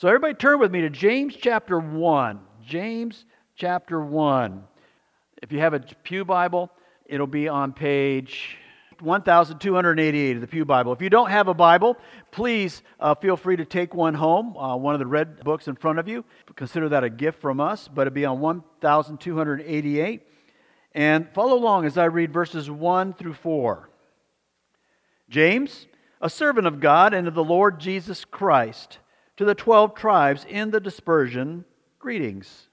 So, everybody turn with me to James chapter 1. James chapter 1. If you have a Pew Bible, it'll be on page 1288 of the Pew Bible. If you don't have a Bible, please uh, feel free to take one home, uh, one of the red books in front of you. Consider that a gift from us, but it'll be on 1288. And follow along as I read verses 1 through 4. James, a servant of God and of the Lord Jesus Christ, to the 12 tribes in the dispersion, greetings.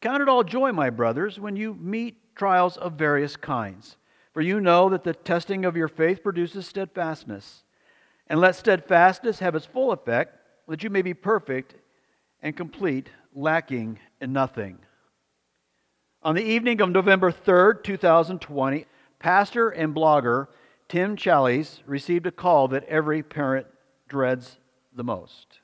Count it all joy, my brothers, when you meet trials of various kinds. For you know that the testing of your faith produces steadfastness. And let steadfastness have its full effect, that you may be perfect and complete, lacking in nothing. On the evening of November 3rd, 2020, pastor and blogger Tim Challies received a call that every parent dreads the most.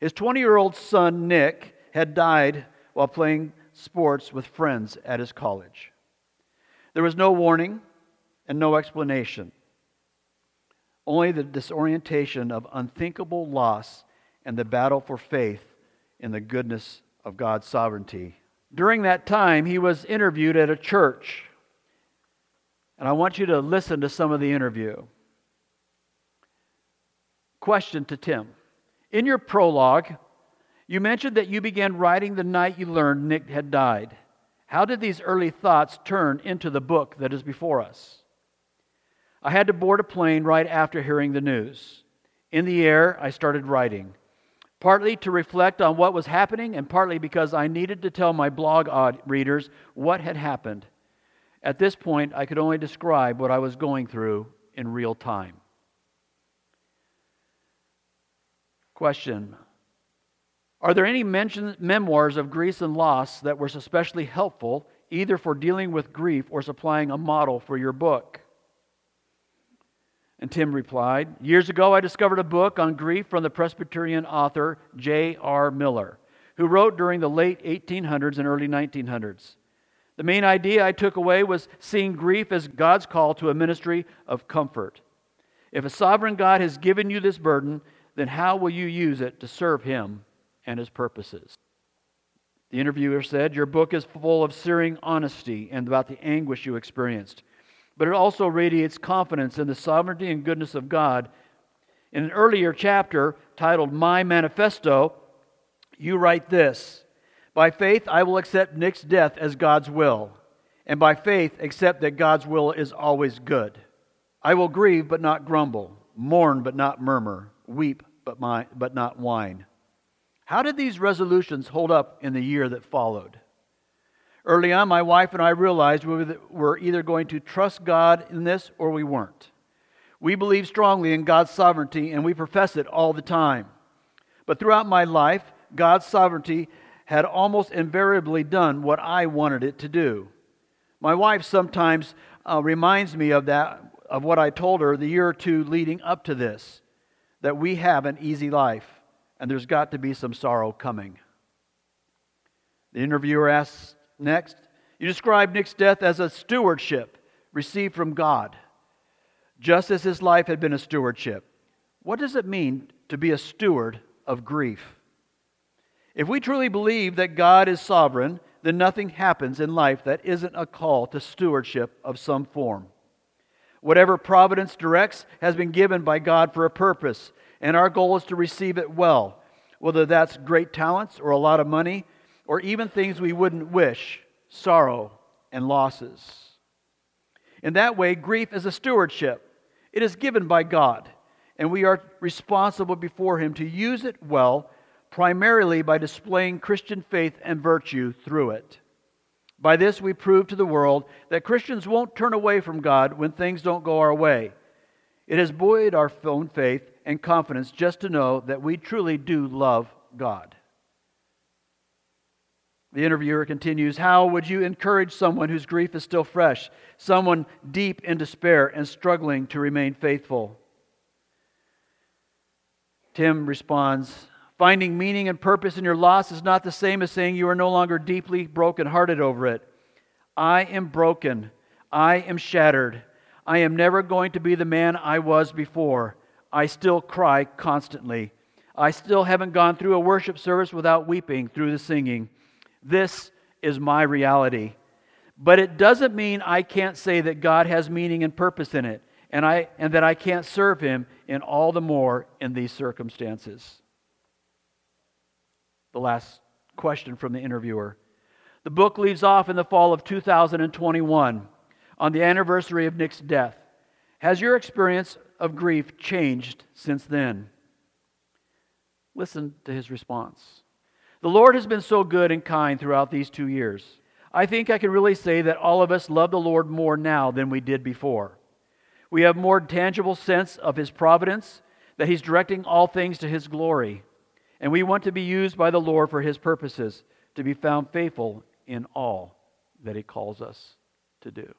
His 20 year old son, Nick, had died while playing sports with friends at his college. There was no warning and no explanation, only the disorientation of unthinkable loss and the battle for faith in the goodness of God's sovereignty during that time, he was interviewed at a church. And I want you to listen to some of the interview. Question to Tim In your prologue, you mentioned that you began writing the night you learned Nick had died. How did these early thoughts turn into the book that is before us? I had to board a plane right after hearing the news. In the air, I started writing partly to reflect on what was happening, and partly because I needed to tell my blog readers what had happened. At this point, I could only describe what I was going through in real time. Question Are there any mention, memoirs of grief and loss that were especially helpful, either for dealing with grief or supplying a model for your book? And Tim replied, Years ago, I discovered a book on grief from the Presbyterian author J.R. Miller, who wrote during the late 1800s and early 1900s. The main idea I took away was seeing grief as God's call to a ministry of comfort. If a sovereign God has given you this burden, then how will you use it to serve Him and His purposes? The interviewer said, Your book is full of searing honesty and about the anguish you experienced but it also radiates confidence in the sovereignty and goodness of God. In an earlier chapter titled My Manifesto, you write this By faith, I will accept Nick's death as God's will, and by faith, accept that God's will is always good. I will grieve, but not grumble, mourn, but not murmur, weep, but, my, but not whine. How did these resolutions hold up in the year that followed? Early on, my wife and I realized we were either going to trust God in this or we weren't. We believe strongly in God's sovereignty and we profess it all the time. But throughout my life, God's sovereignty had almost invariably done what I wanted it to do. My wife sometimes uh, reminds me of that, of what I told her the year or two leading up to this, that we have an easy life and there's got to be some sorrow coming. The interviewer asks Next, you describe Nick's death as a stewardship received from God, just as his life had been a stewardship. What does it mean to be a steward of grief? If we truly believe that God is sovereign, then nothing happens in life that isn't a call to stewardship of some form. Whatever providence directs has been given by God for a purpose, and our goal is to receive it well, whether that's great talents or a lot of money or even things we wouldn't wish, sorrow and losses. In that way, grief is a stewardship. It is given by God, and we are responsible before Him to use it well, primarily by displaying Christian faith and virtue through it. By this, we prove to the world that Christians won't turn away from God when things don't go our way. It has buoyed our own faith and confidence just to know that we truly do love God. The interviewer continues How would you encourage someone whose grief is still fresh, someone deep in despair and struggling to remain faithful? Tim responds Finding meaning and purpose in your loss is not the same as saying you are no longer deeply brokenhearted over it. I am broken. I am shattered. I am never going to be the man I was before. I still cry constantly. I still haven't gone through a worship service without weeping through the singing. This is my reality. But it doesn't mean I can't say that God has meaning and purpose in it, and, I, and that I can't serve Him in all the more in these circumstances. The last question from the interviewer. The book leaves off in the fall of 2021 on the anniversary of Nick's death. Has your experience of grief changed since then? Listen to his response. The Lord has been so good and kind throughout these two years. I think I can really say that all of us love the Lord more now than we did before. We have more tangible sense of his providence, that he's directing all things to his glory, and we want to be used by the Lord for his purposes, to be found faithful in all that he calls us to do.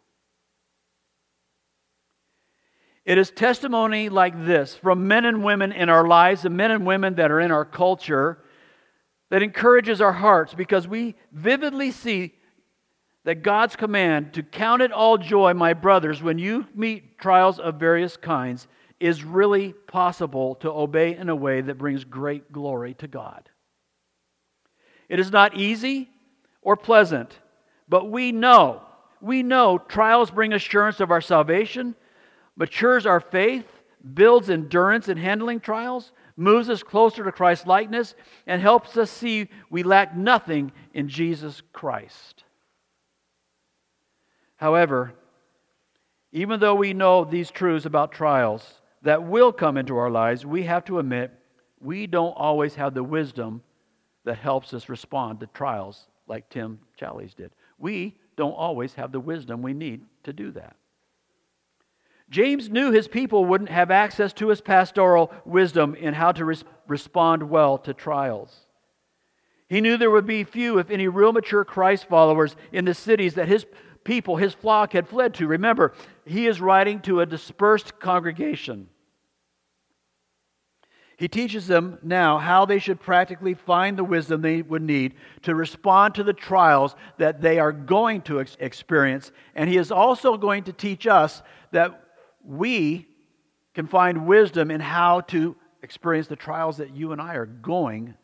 It is testimony like this from men and women in our lives, the men and women that are in our culture, that encourages our hearts because we vividly see that God's command to count it all joy, my brothers, when you meet trials of various kinds, is really possible to obey in a way that brings great glory to God. It is not easy or pleasant, but we know, we know trials bring assurance of our salvation, matures our faith, builds endurance in handling trials, moves us closer to Christ's likeness, and helps us see we lack nothing in Jesus Christ. However, even though we know these truths about trials that will come into our lives, we have to admit we don't always have the wisdom that helps us respond to trials like Tim Challies did. We don't always have the wisdom we need to do that. James knew his people wouldn't have access to his pastoral wisdom in how to res- respond well to trials. He knew there would be few, if any, real mature Christ followers in the cities that his people his flock had fled to. Remember, he is writing to a dispersed congregation. He teaches them now how they should practically find the wisdom they would need to respond to the trials that they are going to ex- experience. And he is also going to teach us that we can find wisdom in how to experience the trials that you and I are going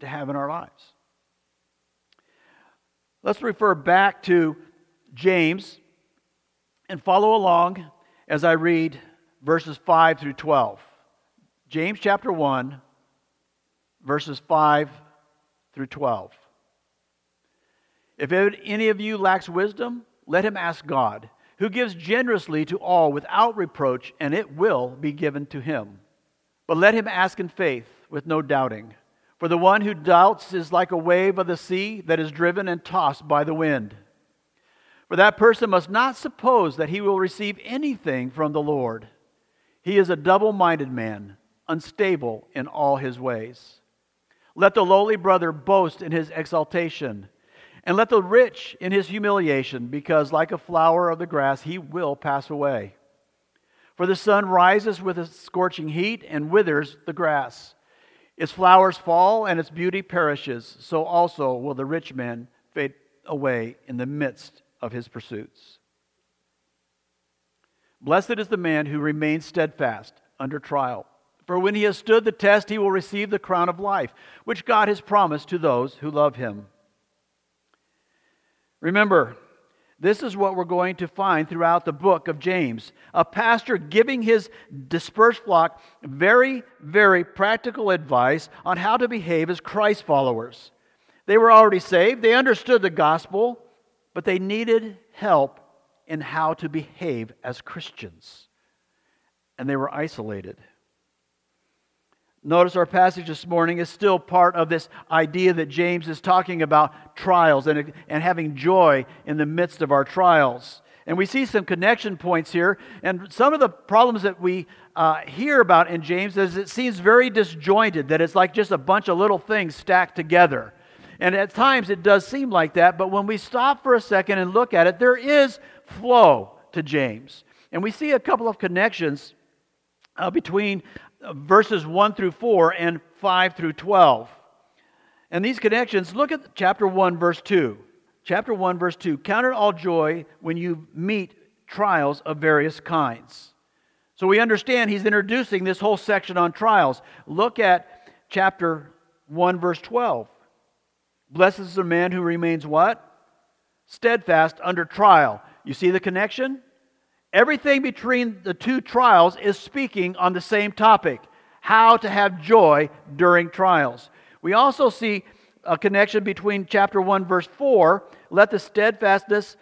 to have in our lives. Let's refer back to James and follow along as I read verses 5 through 12. James chapter 1, verses 5 through 12. If any of you lacks wisdom, let him ask God, who gives generously to all without reproach, and it will be given to him. But let him ask in faith, with no doubting. For the one who doubts is like a wave of the sea that is driven and tossed by the wind. For that person must not suppose that he will receive anything from the Lord. He is a double minded man, unstable in all his ways. Let the lowly brother boast in his exaltation, and let the rich in his humiliation, because like a flower of the grass, he will pass away. For the sun rises with a scorching heat and withers the grass. Its flowers fall and its beauty perishes, so also will the rich man fade away in the midst of his pursuits. Blessed is the man who remains steadfast under trial. For when he has stood the test, he will receive the crown of life, which God has promised to those who love him. Remember, this is what we're going to find throughout the book of James. A pastor giving his dispersed flock very, very practical advice on how to behave as Christ followers. They were already saved, they understood the gospel, but they needed help in how to behave as Christians. And they were isolated. Notice our passage this morning is still part of this idea that James is talking about trials and, and having joy in the midst of our trials. And we see some connection points here. And some of the problems that we uh, hear about in James is it seems very disjointed, that it's like just a bunch of little things stacked together. And at times it does seem like that, but when we stop for a second and look at it, there is flow to James. And we see a couple of connections uh, between verses 1 through 4 and 5 through 12. And these connections, look at chapter 1, verse 2. Chapter 1, verse 2 Count it all joy when you meet trials of various kinds. So we understand he's introducing this whole section on trials. Look at chapter 1, verse 12. Blessed is the man who remains what? Steadfast under trial. You see the connection? Everything between the two trials is speaking on the same topic how to have joy during trials. We also see a connection between chapter 1, verse 4 let the steadfastness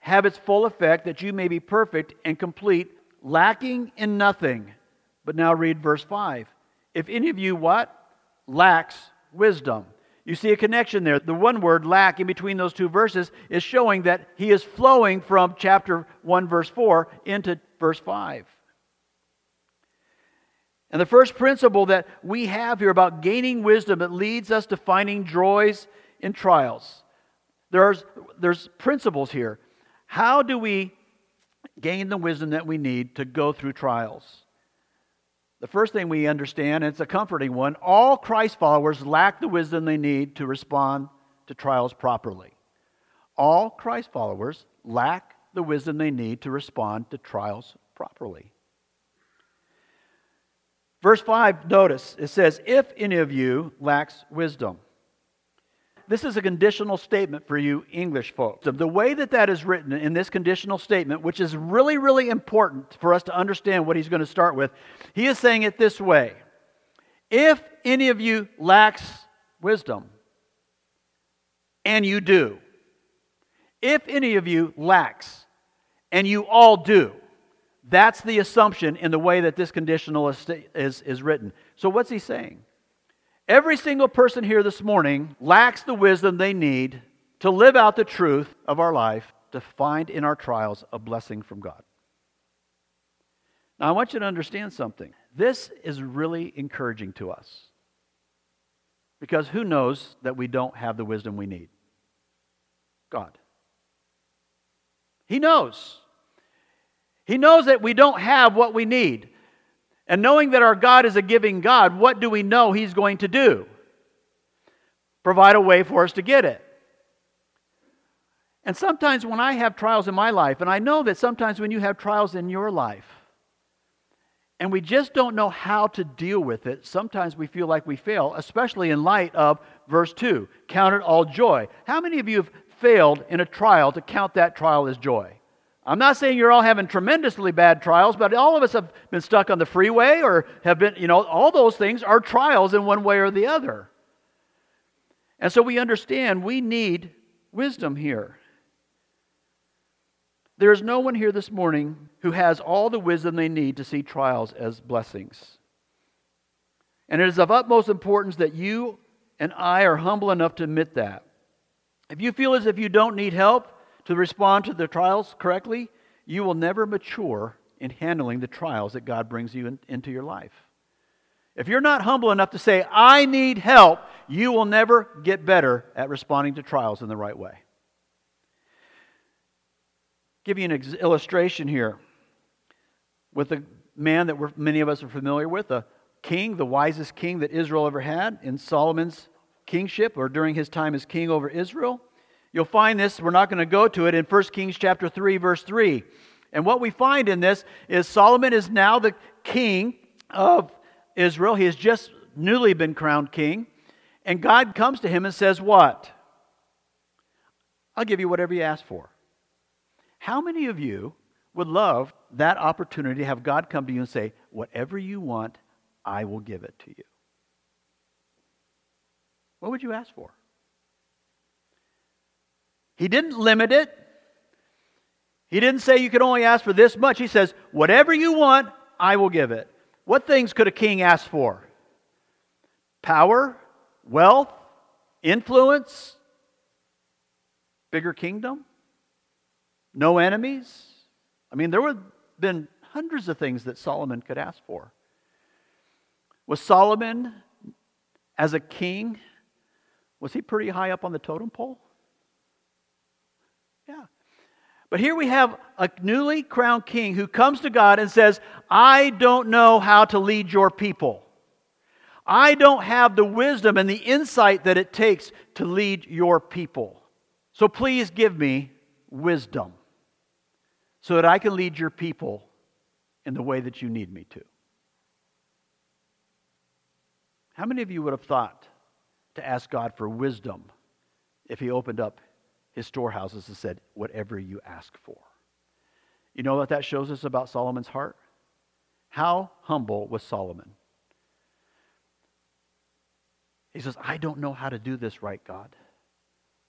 have its full effect, that you may be perfect and complete, lacking in nothing. But now read verse 5. If any of you what? Lacks wisdom. You see a connection there. The one word, lack, in between those two verses is showing that he is flowing from chapter 1, verse 4 into verse 5. And the first principle that we have here about gaining wisdom that leads us to finding joys in trials. There's, there's principles here. How do we gain the wisdom that we need to go through trials? The first thing we understand, and it's a comforting one, all Christ followers lack the wisdom they need to respond to trials properly. All Christ followers lack the wisdom they need to respond to trials properly. Verse 5, notice it says, If any of you lacks wisdom. This is a conditional statement for you English folks. The way that that is written in this conditional statement, which is really, really important for us to understand what he's going to start with, he is saying it this way If any of you lacks wisdom, and you do, if any of you lacks, and you all do, that's the assumption in the way that this conditional is, is, is written. So, what's he saying? Every single person here this morning lacks the wisdom they need to live out the truth of our life, to find in our trials a blessing from God. Now, I want you to understand something. This is really encouraging to us. Because who knows that we don't have the wisdom we need? God. He knows. He knows that we don't have what we need. And knowing that our God is a giving God, what do we know He's going to do? Provide a way for us to get it. And sometimes when I have trials in my life, and I know that sometimes when you have trials in your life, and we just don't know how to deal with it, sometimes we feel like we fail, especially in light of verse 2 count it all joy. How many of you have failed in a trial to count that trial as joy? I'm not saying you're all having tremendously bad trials, but all of us have been stuck on the freeway or have been, you know, all those things are trials in one way or the other. And so we understand we need wisdom here. There is no one here this morning who has all the wisdom they need to see trials as blessings. And it is of utmost importance that you and I are humble enough to admit that. If you feel as if you don't need help, to respond to the trials correctly, you will never mature in handling the trials that God brings you in, into your life. If you're not humble enough to say, I need help, you will never get better at responding to trials in the right way. Give you an ex- illustration here with a man that many of us are familiar with, a king, the wisest king that Israel ever had in Solomon's kingship or during his time as king over Israel. You'll find this, we're not going to go to it, in 1 Kings chapter 3, verse 3. And what we find in this is Solomon is now the king of Israel. He has just newly been crowned king. And God comes to him and says, What? I'll give you whatever you ask for. How many of you would love that opportunity to have God come to you and say, Whatever you want, I will give it to you? What would you ask for? He didn't limit it. He didn't say you could only ask for this much. He says, whatever you want, I will give it. What things could a king ask for? Power, wealth, influence, bigger kingdom, no enemies. I mean, there would have been hundreds of things that Solomon could ask for. Was Solomon, as a king, was he pretty high up on the totem pole? Yeah. But here we have a newly crowned king who comes to God and says, I don't know how to lead your people. I don't have the wisdom and the insight that it takes to lead your people. So please give me wisdom so that I can lead your people in the way that you need me to. How many of you would have thought to ask God for wisdom if He opened up His storehouses and said, Whatever you ask for? You know what that shows us about Solomon's heart? How humble was Solomon? He says, I don't know how to do this right, God.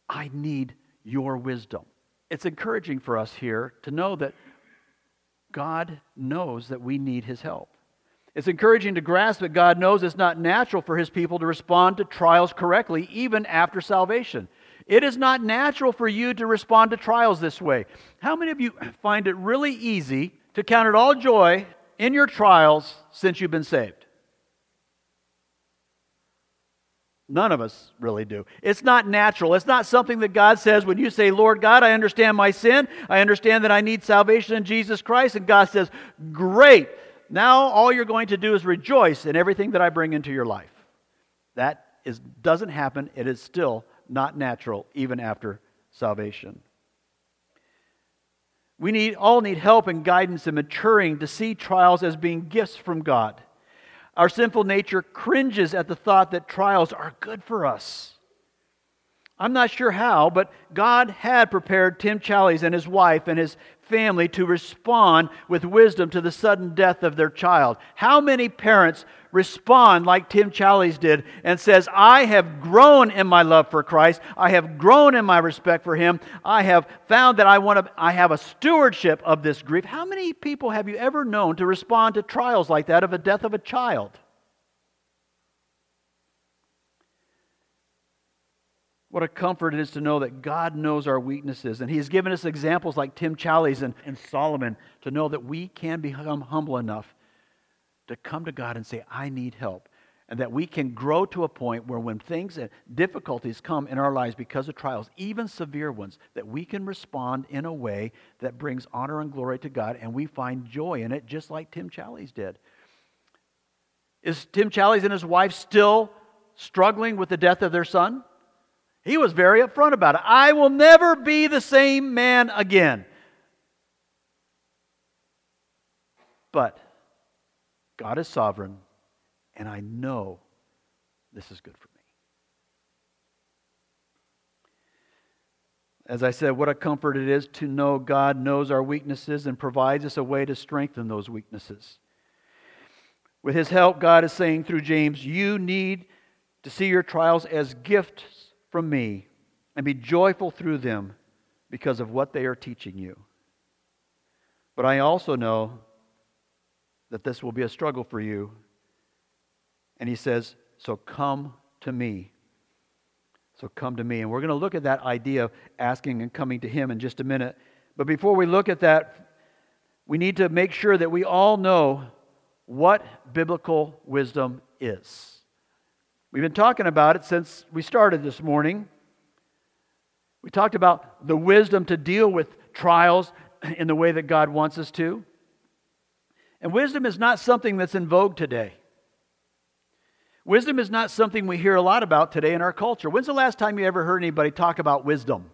I need your wisdom. It's encouraging for us here to know that God knows that we need his help. It's encouraging to grasp that God knows it's not natural for his people to respond to trials correctly, even after salvation. It is not natural for you to respond to trials this way. How many of you find it really easy to count it all joy in your trials since you've been saved? None of us really do. It's not natural. It's not something that God says when you say, Lord God, I understand my sin. I understand that I need salvation in Jesus Christ. And God says, Great. Now all you're going to do is rejoice in everything that I bring into your life. That is, doesn't happen. It is still not natural, even after salvation. We need, all need help and guidance in maturing to see trials as being gifts from God. Our sinful nature cringes at the thought that trials are good for us. I'm not sure how, but God had prepared Tim Challies and his wife and his family to respond with wisdom to the sudden death of their child. How many parents respond like Tim Challies did and says, I have grown in my love for Christ. I have grown in my respect for him. I have found that I want to I have a stewardship of this grief. How many people have you ever known to respond to trials like that of a death of a child? What a comfort it is to know that God knows our weaknesses. And He has given us examples like Tim Challies and, and Solomon to know that we can become humble enough to come to God and say, I need help. And that we can grow to a point where when things and difficulties come in our lives because of trials, even severe ones, that we can respond in a way that brings honor and glory to God and we find joy in it, just like Tim Challies did. Is Tim Challies and his wife still struggling with the death of their son? He was very upfront about it. I will never be the same man again. But God is sovereign, and I know this is good for me. As I said, what a comfort it is to know God knows our weaknesses and provides us a way to strengthen those weaknesses. With His help, God is saying through James, you need to see your trials as gifts from me and be joyful through them because of what they are teaching you. But I also know that this will be a struggle for you. And he says, So come to me. So come to me. And we're going to look at that idea of asking and coming to him in just a minute. But before we look at that, we need to make sure that we all know what biblical wisdom is. We've been talking about it since we started this morning. We talked about the wisdom to deal with trials in the way that God wants us to. And wisdom is not something that's in vogue today. Wisdom is not something we hear a lot about today in our culture. When's the last time you ever heard anybody talk about wisdom?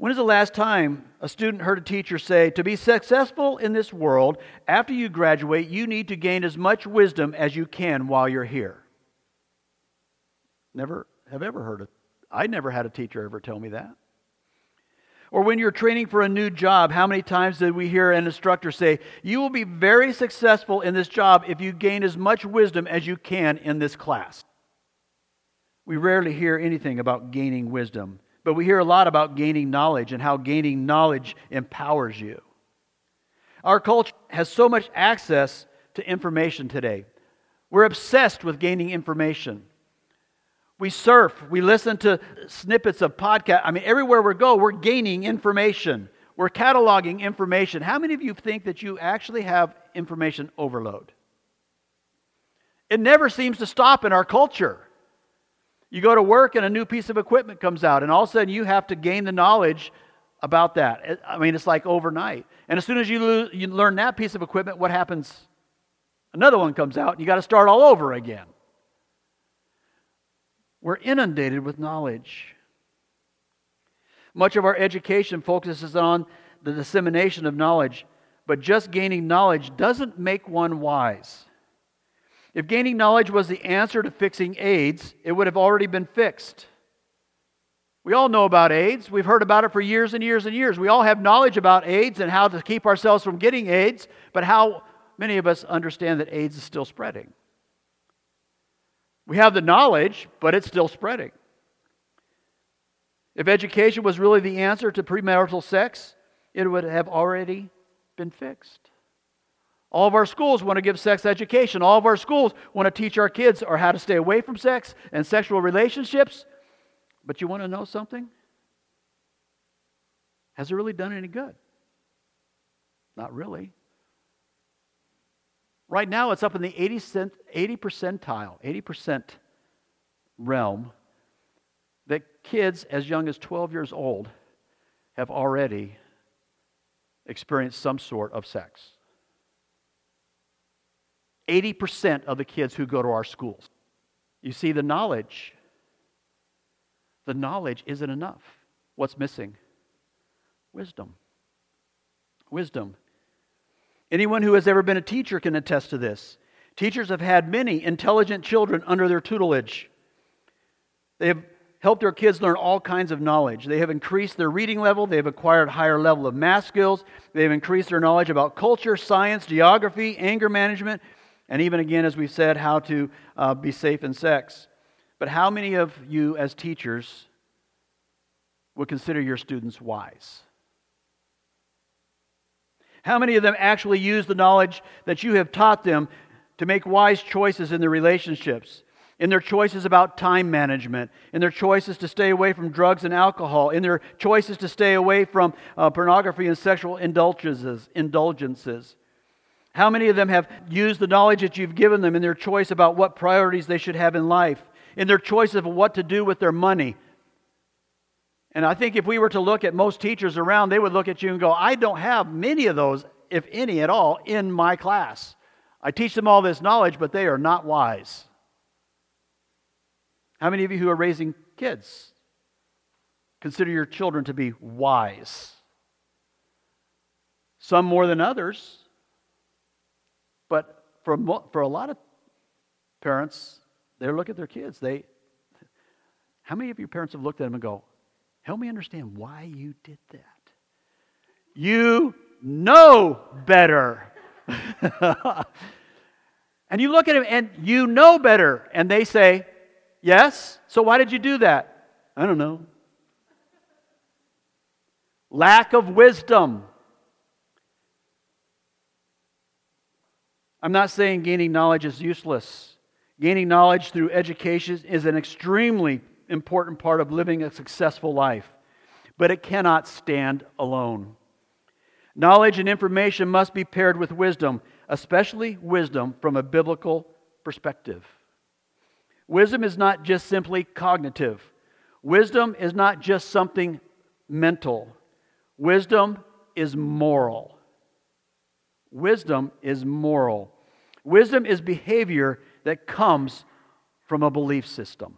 When is the last time a student heard a teacher say, to be successful in this world, after you graduate, you need to gain as much wisdom as you can while you're here? Never have ever heard it. I never had a teacher ever tell me that. Or when you're training for a new job, how many times did we hear an instructor say, You will be very successful in this job if you gain as much wisdom as you can in this class? We rarely hear anything about gaining wisdom. But we hear a lot about gaining knowledge and how gaining knowledge empowers you. Our culture has so much access to information today. We're obsessed with gaining information. We surf, we listen to snippets of podcasts. I mean, everywhere we go, we're gaining information. We're cataloging information. How many of you think that you actually have information overload? It never seems to stop in our culture. You go to work and a new piece of equipment comes out, and all of a sudden you have to gain the knowledge about that. I mean, it's like overnight. And as soon as you, you learn that piece of equipment, what happens? Another one comes out, and you got to start all over again. We're inundated with knowledge. Much of our education focuses on the dissemination of knowledge, but just gaining knowledge doesn't make one wise. If gaining knowledge was the answer to fixing AIDS, it would have already been fixed. We all know about AIDS. We've heard about it for years and years and years. We all have knowledge about AIDS and how to keep ourselves from getting AIDS, but how many of us understand that AIDS is still spreading? We have the knowledge, but it's still spreading. If education was really the answer to premarital sex, it would have already been fixed. All of our schools want to give sex education. All of our schools want to teach our kids or how to stay away from sex and sexual relationships. But you want to know something? Has it really done any good? Not really. Right now, it's up in the 80, cent, 80 percentile, 80% realm that kids as young as 12 years old have already experienced some sort of sex. 80% of the kids who go to our schools. You see, the knowledge, the knowledge isn't enough. What's missing? Wisdom. Wisdom. Anyone who has ever been a teacher can attest to this. Teachers have had many intelligent children under their tutelage. They have helped their kids learn all kinds of knowledge. They have increased their reading level, they have acquired higher level of math skills, they have increased their knowledge about culture, science, geography, anger management, and even again, as we've said, how to uh, be safe in sex. But how many of you, as teachers, would consider your students wise? How many of them actually use the knowledge that you have taught them to make wise choices in their relationships, in their choices about time management, in their choices to stay away from drugs and alcohol, in their choices to stay away from uh, pornography and sexual indulgences, indulgences? How many of them have used the knowledge that you've given them in their choice about what priorities they should have in life, in their choice of what to do with their money? And I think if we were to look at most teachers around, they would look at you and go, I don't have many of those, if any at all, in my class. I teach them all this knowledge, but they are not wise. How many of you who are raising kids consider your children to be wise? Some more than others. For, for a lot of parents, they look at their kids. They, how many of your parents have looked at them and go, Help me understand why you did that? You know better. and you look at them and you know better. And they say, Yes? So why did you do that? I don't know. Lack of wisdom. I'm not saying gaining knowledge is useless. Gaining knowledge through education is an extremely important part of living a successful life, but it cannot stand alone. Knowledge and information must be paired with wisdom, especially wisdom from a biblical perspective. Wisdom is not just simply cognitive, wisdom is not just something mental. Wisdom is moral. Wisdom is moral. Wisdom is behavior that comes from a belief system.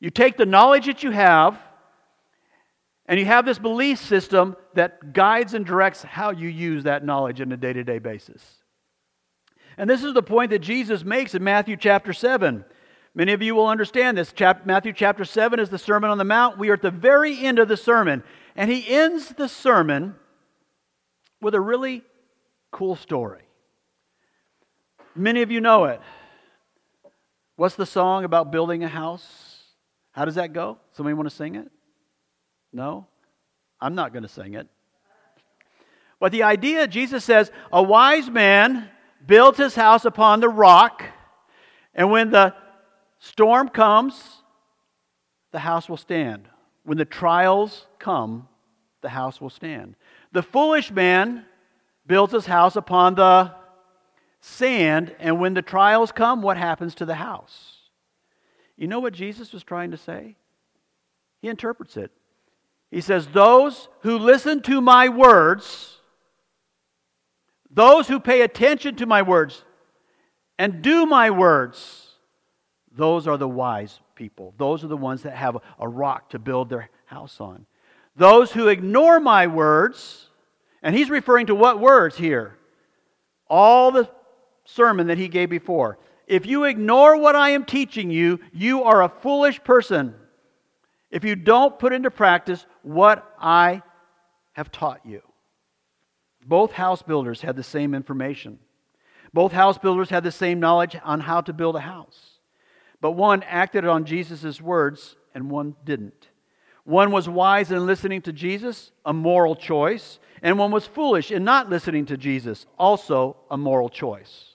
You take the knowledge that you have, and you have this belief system that guides and directs how you use that knowledge on a day to day basis. And this is the point that Jesus makes in Matthew chapter 7. Many of you will understand this. Matthew chapter 7 is the Sermon on the Mount. We are at the very end of the sermon. And he ends the sermon with a really cool story. Many of you know it. What's the song about building a house? How does that go? Somebody want to sing it? No? I'm not going to sing it. But the idea, Jesus says, a wise man builds his house upon the rock, and when the storm comes, the house will stand. When the trials come, the house will stand. The foolish man builds his house upon the sand, and when the trials come, what happens to the house? You know what Jesus was trying to say? He interprets it. He says, Those who listen to my words, those who pay attention to my words and do my words, those are the wise people. Those are the ones that have a rock to build their house on. Those who ignore my words, and he's referring to what words here? All the sermon that he gave before. If you ignore what I am teaching you, you are a foolish person. If you don't put into practice what I have taught you. Both house builders had the same information. Both house builders had the same knowledge on how to build a house. But one acted on Jesus' words and one didn't. One was wise in listening to Jesus, a moral choice, and one was foolish in not listening to Jesus, also a moral choice.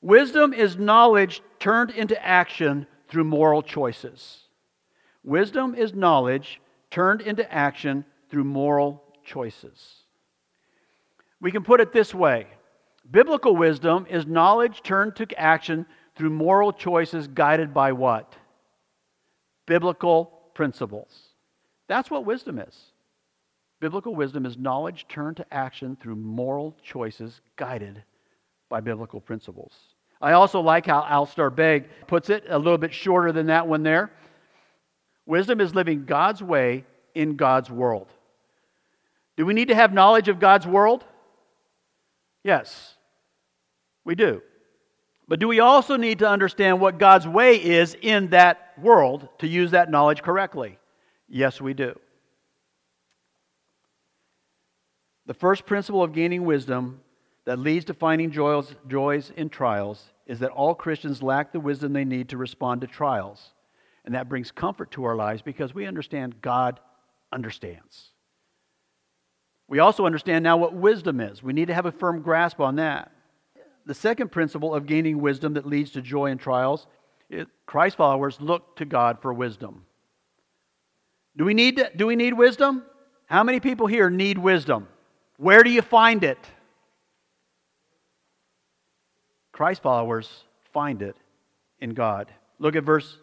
Wisdom is knowledge turned into action through moral choices. Wisdom is knowledge turned into action through moral choices. We can put it this way Biblical wisdom is knowledge turned to action through moral choices guided by what? Biblical principles. That's what wisdom is. Biblical wisdom is knowledge turned to action through moral choices guided by biblical principles. I also like how Alistair Begg puts it, a little bit shorter than that one there. Wisdom is living God's way in God's world. Do we need to have knowledge of God's world? Yes, we do. But do we also need to understand what God's way is in that world to use that knowledge correctly? Yes, we do. The first principle of gaining wisdom that leads to finding joys, joys in trials is that all Christians lack the wisdom they need to respond to trials. And that brings comfort to our lives because we understand God understands. We also understand now what wisdom is. We need to have a firm grasp on that. The second principle of gaining wisdom that leads to joy in trials is Christ followers look to God for wisdom. Do we need, do we need wisdom? How many people here need wisdom? Where do you find it? Christ followers find it in God. Look at verse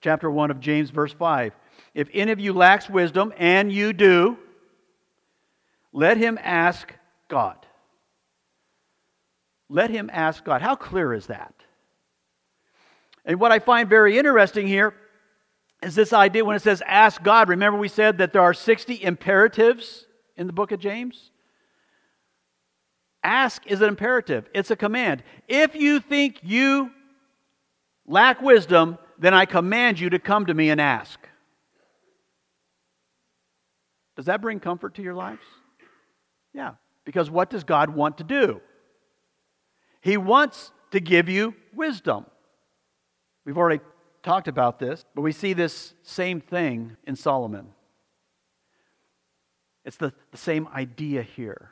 chapter 1 of James verse 5. If any of you lacks wisdom and you do, let him ask God. Let him ask God. How clear is that? And what I find very interesting here is this idea when it says ask God. Remember, we said that there are 60 imperatives in the book of James? Ask is an imperative, it's a command. If you think you lack wisdom, then I command you to come to me and ask. Does that bring comfort to your lives? Yeah, because what does God want to do? He wants to give you wisdom. We've already talked about this, but we see this same thing in Solomon. It's the, the same idea here.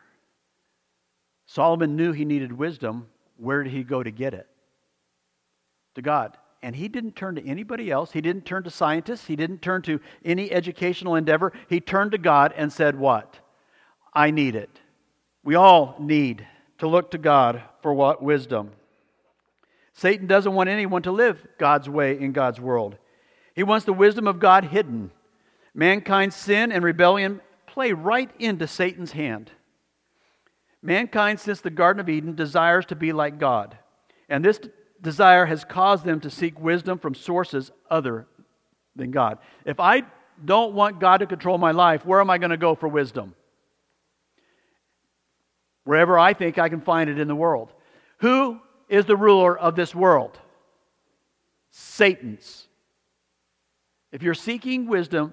Solomon knew he needed wisdom. Where did he go to get it? To God. And he didn't turn to anybody else. He didn't turn to scientists. He didn't turn to any educational endeavor. He turned to God and said, What? I need it. We all need to look to God for what wisdom. Satan doesn't want anyone to live God's way in God's world. He wants the wisdom of God hidden. Mankind's sin and rebellion play right into Satan's hand. Mankind, since the Garden of Eden, desires to be like God. And this desire has caused them to seek wisdom from sources other than God. If I don't want God to control my life, where am I going to go for wisdom? wherever I think I can find it in the world. Who is the ruler of this world? Satan's. If you're seeking wisdom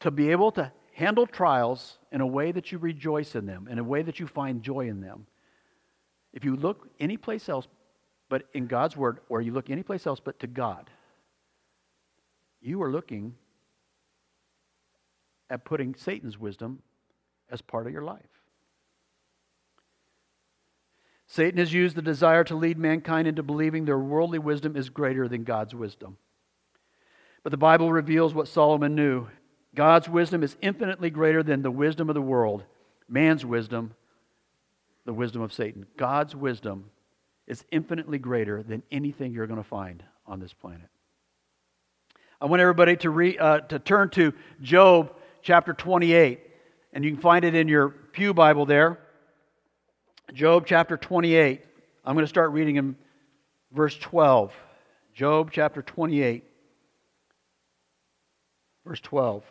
to be able to handle trials in a way that you rejoice in them, in a way that you find joy in them, if you look anyplace else but in God's Word, or you look anyplace else but to God, you are looking at putting Satan's wisdom as part of your life. Satan has used the desire to lead mankind into believing their worldly wisdom is greater than God's wisdom. But the Bible reveals what Solomon knew God's wisdom is infinitely greater than the wisdom of the world, man's wisdom, the wisdom of Satan. God's wisdom is infinitely greater than anything you're going to find on this planet. I want everybody to, re, uh, to turn to Job chapter 28, and you can find it in your Pew Bible there. Job chapter 28. I'm going to start reading in verse 12. Job chapter 28, verse 12.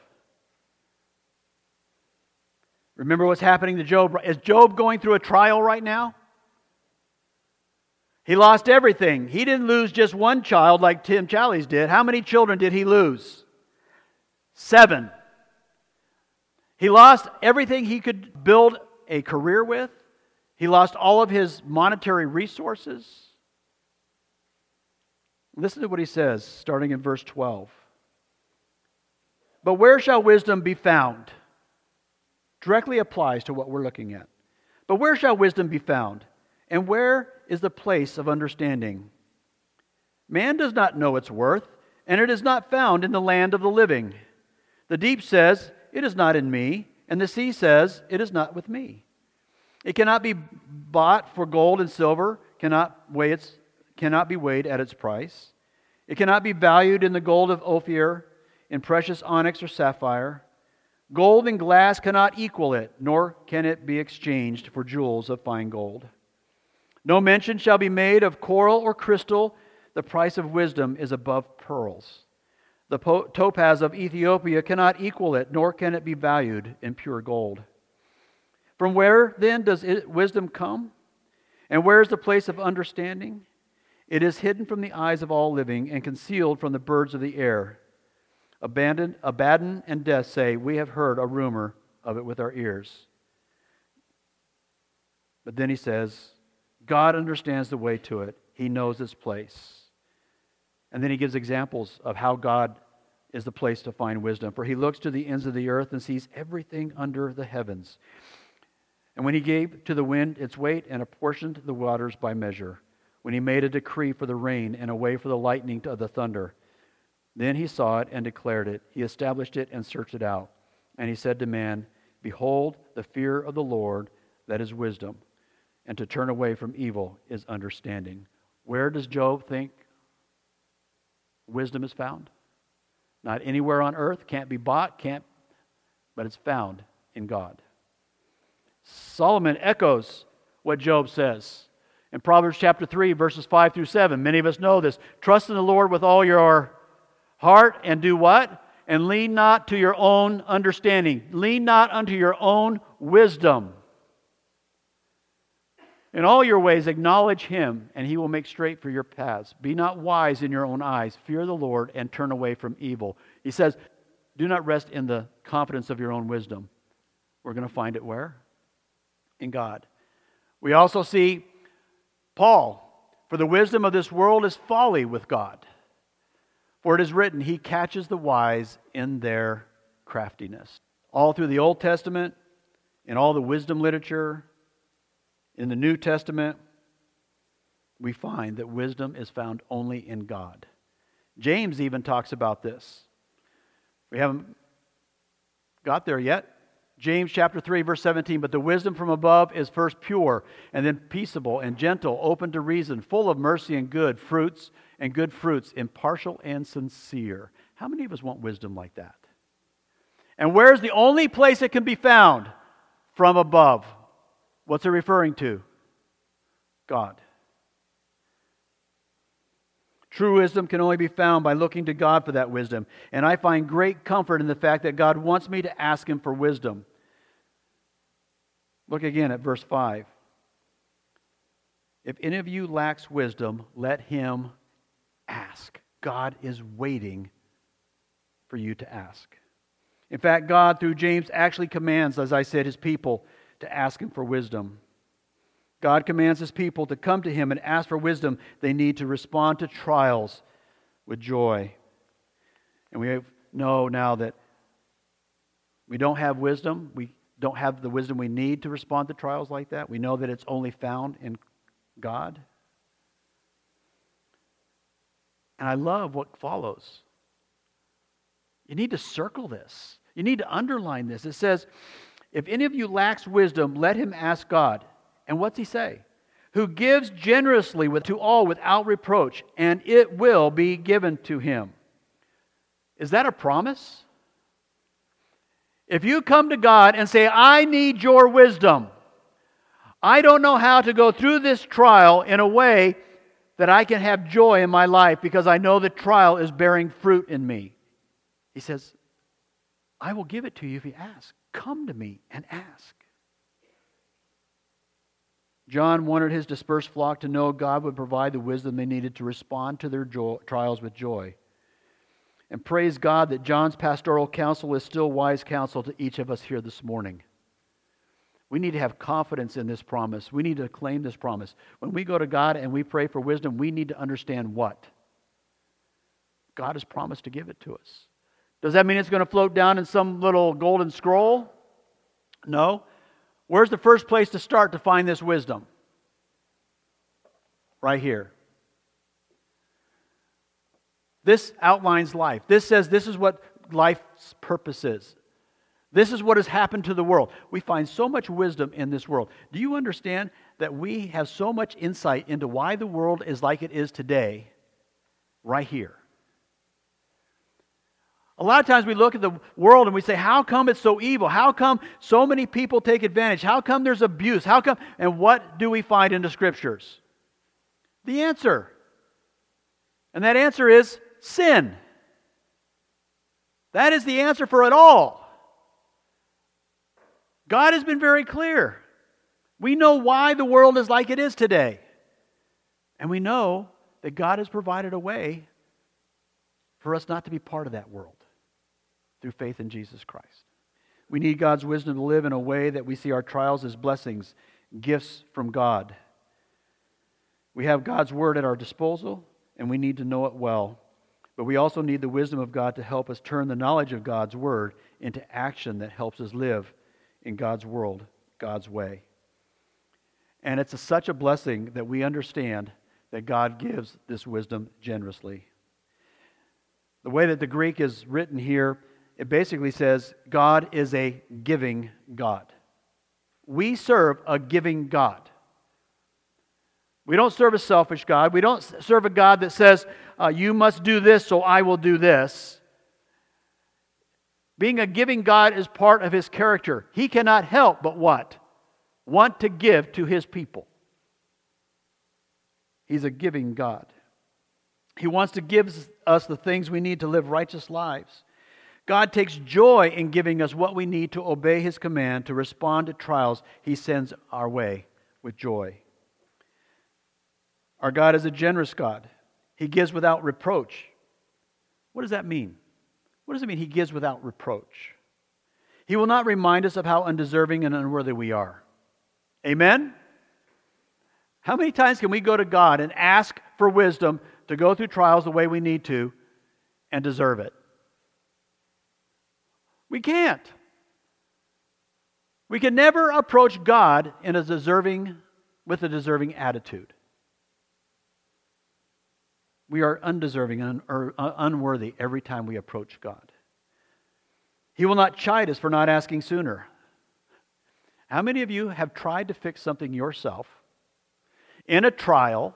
Remember what's happening to Job? Is Job going through a trial right now? He lost everything. He didn't lose just one child like Tim Challies did. How many children did he lose? Seven. He lost everything he could build a career with. He lost all of his monetary resources. Listen to what he says, starting in verse 12. But where shall wisdom be found? Directly applies to what we're looking at. But where shall wisdom be found? And where is the place of understanding? Man does not know its worth, and it is not found in the land of the living. The deep says, It is not in me, and the sea says, It is not with me. It cannot be bought for gold and silver, cannot, weigh its, cannot be weighed at its price. It cannot be valued in the gold of Ophir, in precious onyx or sapphire. Gold and glass cannot equal it, nor can it be exchanged for jewels of fine gold. No mention shall be made of coral or crystal. The price of wisdom is above pearls. The topaz of Ethiopia cannot equal it, nor can it be valued in pure gold. From where then does it, wisdom come? And where is the place of understanding? It is hidden from the eyes of all living and concealed from the birds of the air. Abandon, Abaddon and death say, We have heard a rumor of it with our ears. But then he says, God understands the way to it, He knows its place. And then he gives examples of how God is the place to find wisdom. For he looks to the ends of the earth and sees everything under the heavens. And when he gave to the wind its weight and apportioned the waters by measure, when he made a decree for the rain and a way for the lightning of the thunder, then he saw it and declared it. He established it and searched it out. And he said to man, Behold, the fear of the Lord, that is wisdom and to turn away from evil is understanding. Where does Job think wisdom is found? Not anywhere on earth, can't be bought, can't, but it's found in God. Solomon echoes what Job says in Proverbs chapter 3, verses 5 through 7. Many of us know this. Trust in the Lord with all your heart and do what? And lean not to your own understanding. Lean not unto your own wisdom. In all your ways, acknowledge him, and he will make straight for your paths. Be not wise in your own eyes. Fear the Lord and turn away from evil. He says, Do not rest in the confidence of your own wisdom. We're going to find it where? In God. We also see Paul, for the wisdom of this world is folly with God. For it is written, He catches the wise in their craftiness. All through the Old Testament, in all the wisdom literature, in the New Testament, we find that wisdom is found only in God. James even talks about this. We haven't got there yet. James chapter 3 verse 17, but the wisdom from above is first pure and then peaceable and gentle, open to reason, full of mercy and good fruits and good fruits, impartial and sincere. How many of us want wisdom like that? And where's the only place it can be found? From above. What's it referring to? God. True wisdom can only be found by looking to God for that wisdom. And I find great comfort in the fact that God wants me to ask Him for wisdom. Look again at verse 5. If any of you lacks wisdom, let him ask. God is waiting for you to ask. In fact, God, through James, actually commands, as I said, his people to ask Him for wisdom. God commands His people to come to Him and ask for wisdom. They need to respond to trials with joy. And we know now that we don't have wisdom. We don't have the wisdom we need to respond to trials like that. We know that it's only found in God. And I love what follows. You need to circle this. You need to underline this. It says, if any of you lacks wisdom, let him ask God. And what's he say? Who gives generously to all without reproach, and it will be given to him. Is that a promise? If you come to God and say, I need your wisdom, I don't know how to go through this trial in a way that I can have joy in my life because I know the trial is bearing fruit in me. He says, I will give it to you if you ask. Come to me and ask. John wanted his dispersed flock to know God would provide the wisdom they needed to respond to their trials with joy. And praise God that John's pastoral counsel is still wise counsel to each of us here this morning. We need to have confidence in this promise. We need to claim this promise. When we go to God and we pray for wisdom, we need to understand what? God has promised to give it to us. Does that mean it's going to float down in some little golden scroll? No. Where's the first place to start to find this wisdom? Right here. This outlines life. This says this is what life's purpose is. This is what has happened to the world. We find so much wisdom in this world. Do you understand that we have so much insight into why the world is like it is today right here? A lot of times we look at the world and we say, How come it's so evil? How come so many people take advantage? How come there's abuse? How come? And what do we find in the scriptures? The answer. And that answer is sin. That is the answer for it all. God has been very clear. We know why the world is like it is today. And we know that God has provided a way for us not to be part of that world through faith in Jesus Christ. We need God's wisdom to live in a way that we see our trials as blessings, gifts from God. We have God's word at our disposal, and we need to know it well. But we also need the wisdom of God to help us turn the knowledge of God's word into action that helps us live in God's world, God's way. And it's a, such a blessing that we understand that God gives this wisdom generously. The way that the Greek is written here it basically says God is a giving God. We serve a giving God. We don't serve a selfish God. We don't serve a God that says, uh, You must do this, so I will do this. Being a giving God is part of his character. He cannot help but what? Want to give to his people. He's a giving God. He wants to give us the things we need to live righteous lives. God takes joy in giving us what we need to obey His command to respond to trials He sends our way with joy. Our God is a generous God. He gives without reproach. What does that mean? What does it mean He gives without reproach? He will not remind us of how undeserving and unworthy we are. Amen? How many times can we go to God and ask for wisdom to go through trials the way we need to and deserve it? We can't. We can never approach God in a deserving, with a deserving attitude. We are undeserving and uh, unworthy every time we approach God. He will not chide us for not asking sooner. How many of you have tried to fix something yourself in a trial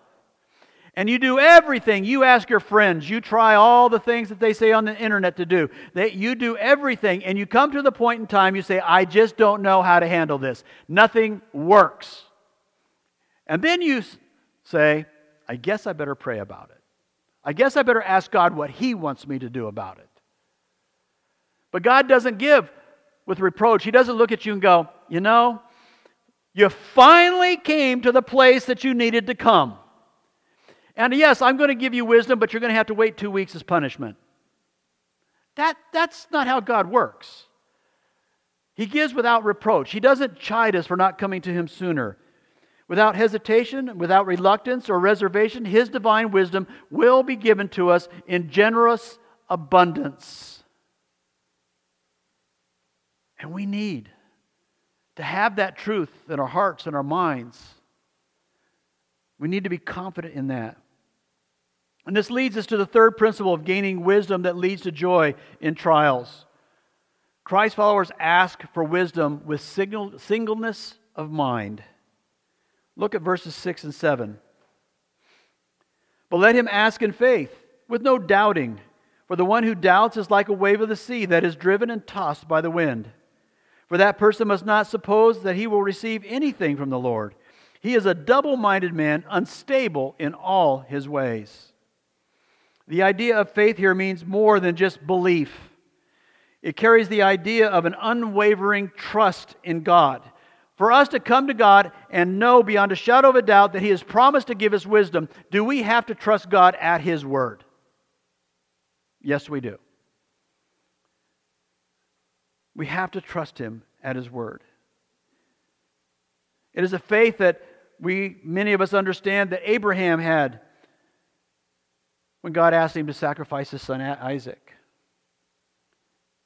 and you do everything. You ask your friends, you try all the things that they say on the internet to do. That you do everything, and you come to the point in time you say, I just don't know how to handle this. Nothing works. And then you say, I guess I better pray about it. I guess I better ask God what He wants me to do about it. But God doesn't give with reproach. He doesn't look at you and go, You know, you finally came to the place that you needed to come. And yes, I'm going to give you wisdom, but you're going to have to wait two weeks as punishment. That, that's not how God works. He gives without reproach. He doesn't chide us for not coming to Him sooner. Without hesitation, without reluctance or reservation, His divine wisdom will be given to us in generous abundance. And we need to have that truth in our hearts and our minds. We need to be confident in that. And this leads us to the third principle of gaining wisdom that leads to joy in trials. Christ followers ask for wisdom with signal, singleness of mind. Look at verses 6 and 7. But let him ask in faith, with no doubting. For the one who doubts is like a wave of the sea that is driven and tossed by the wind. For that person must not suppose that he will receive anything from the Lord. He is a double minded man, unstable in all his ways. The idea of faith here means more than just belief. It carries the idea of an unwavering trust in God, For us to come to God and know beyond a shadow of a doubt that He has promised to give us wisdom, do we have to trust God at His word? Yes, we do. We have to trust Him at His word. It is a faith that we, many of us, understand that Abraham had when God asked him to sacrifice his son Isaac.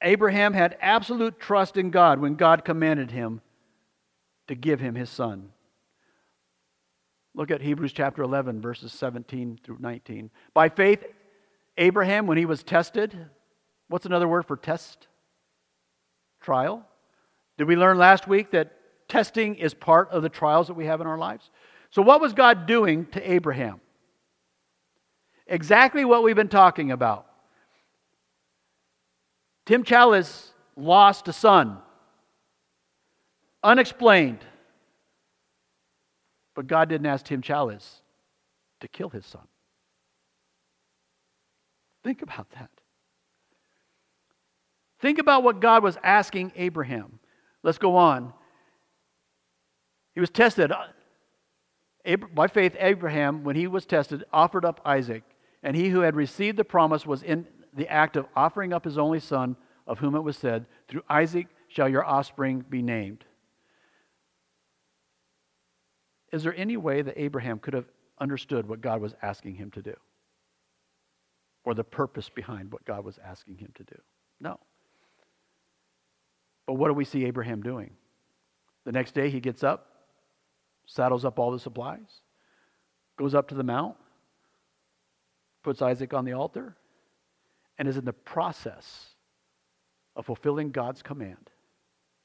Abraham had absolute trust in God when God commanded him to give him his son. Look at Hebrews chapter 11, verses 17 through 19. By faith, Abraham, when he was tested, what's another word for test? Trial. Did we learn last week that testing is part of the trials that we have in our lives? So, what was God doing to Abraham? Exactly what we've been talking about. Tim Challies lost a son, unexplained. But God didn't ask Tim Challies to kill his son. Think about that. Think about what God was asking Abraham. Let's go on. He was tested. Uh, by faith, Abraham, when he was tested, offered up Isaac. And he who had received the promise was in the act of offering up his only son, of whom it was said, Through Isaac shall your offspring be named. Is there any way that Abraham could have understood what God was asking him to do? Or the purpose behind what God was asking him to do? No. But what do we see Abraham doing? The next day he gets up, saddles up all the supplies, goes up to the mount, puts Isaac on the altar, and is in the process of fulfilling God's command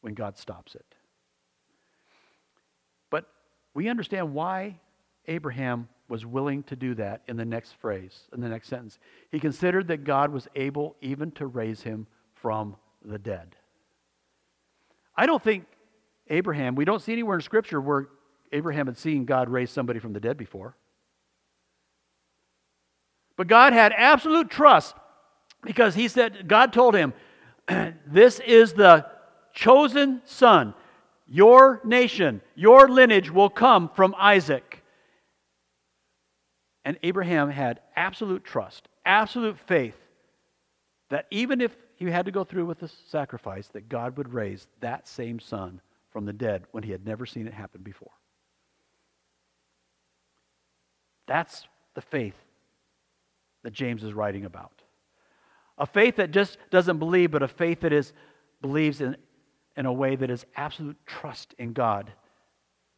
when God stops it. But we understand why Abraham was willing to do that in the next phrase, in the next sentence. He considered that God was able even to raise him from the dead. I don't think Abraham, we don't see anywhere in Scripture where Abraham had seen God raise somebody from the dead before. But God had absolute trust because he said, God told him, This is the chosen son. Your nation, your lineage will come from Isaac. And Abraham had absolute trust, absolute faith that even if he had to go through with the sacrifice, that God would raise that same son from the dead when he had never seen it happen before. That's the faith that James is writing about. A faith that just doesn't believe, but a faith that is believes in, in a way that is absolute trust in God.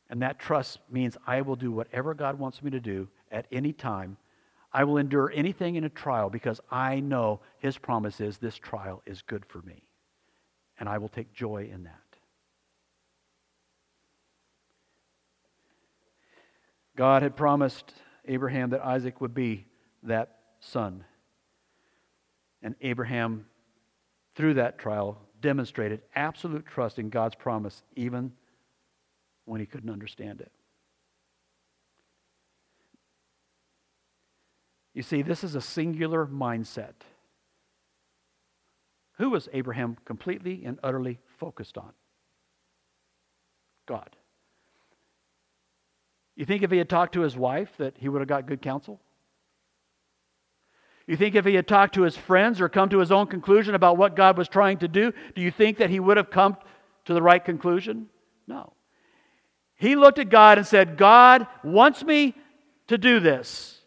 And that trust means I will do whatever God wants me to do at any time. I will endure anything in a trial because I know His promise is this trial is good for me. And I will take joy in that. God had promised Abraham that Isaac would be that son. And Abraham, through that trial, demonstrated absolute trust in God's promise, even when he couldn't understand it. You see, this is a singular mindset. Who was Abraham completely and utterly focused on? God. You think if he had talked to his wife that he would have got good counsel? You think if he had talked to his friends or come to his own conclusion about what God was trying to do, do you think that he would have come to the right conclusion? No. He looked at God and said, God wants me to do this.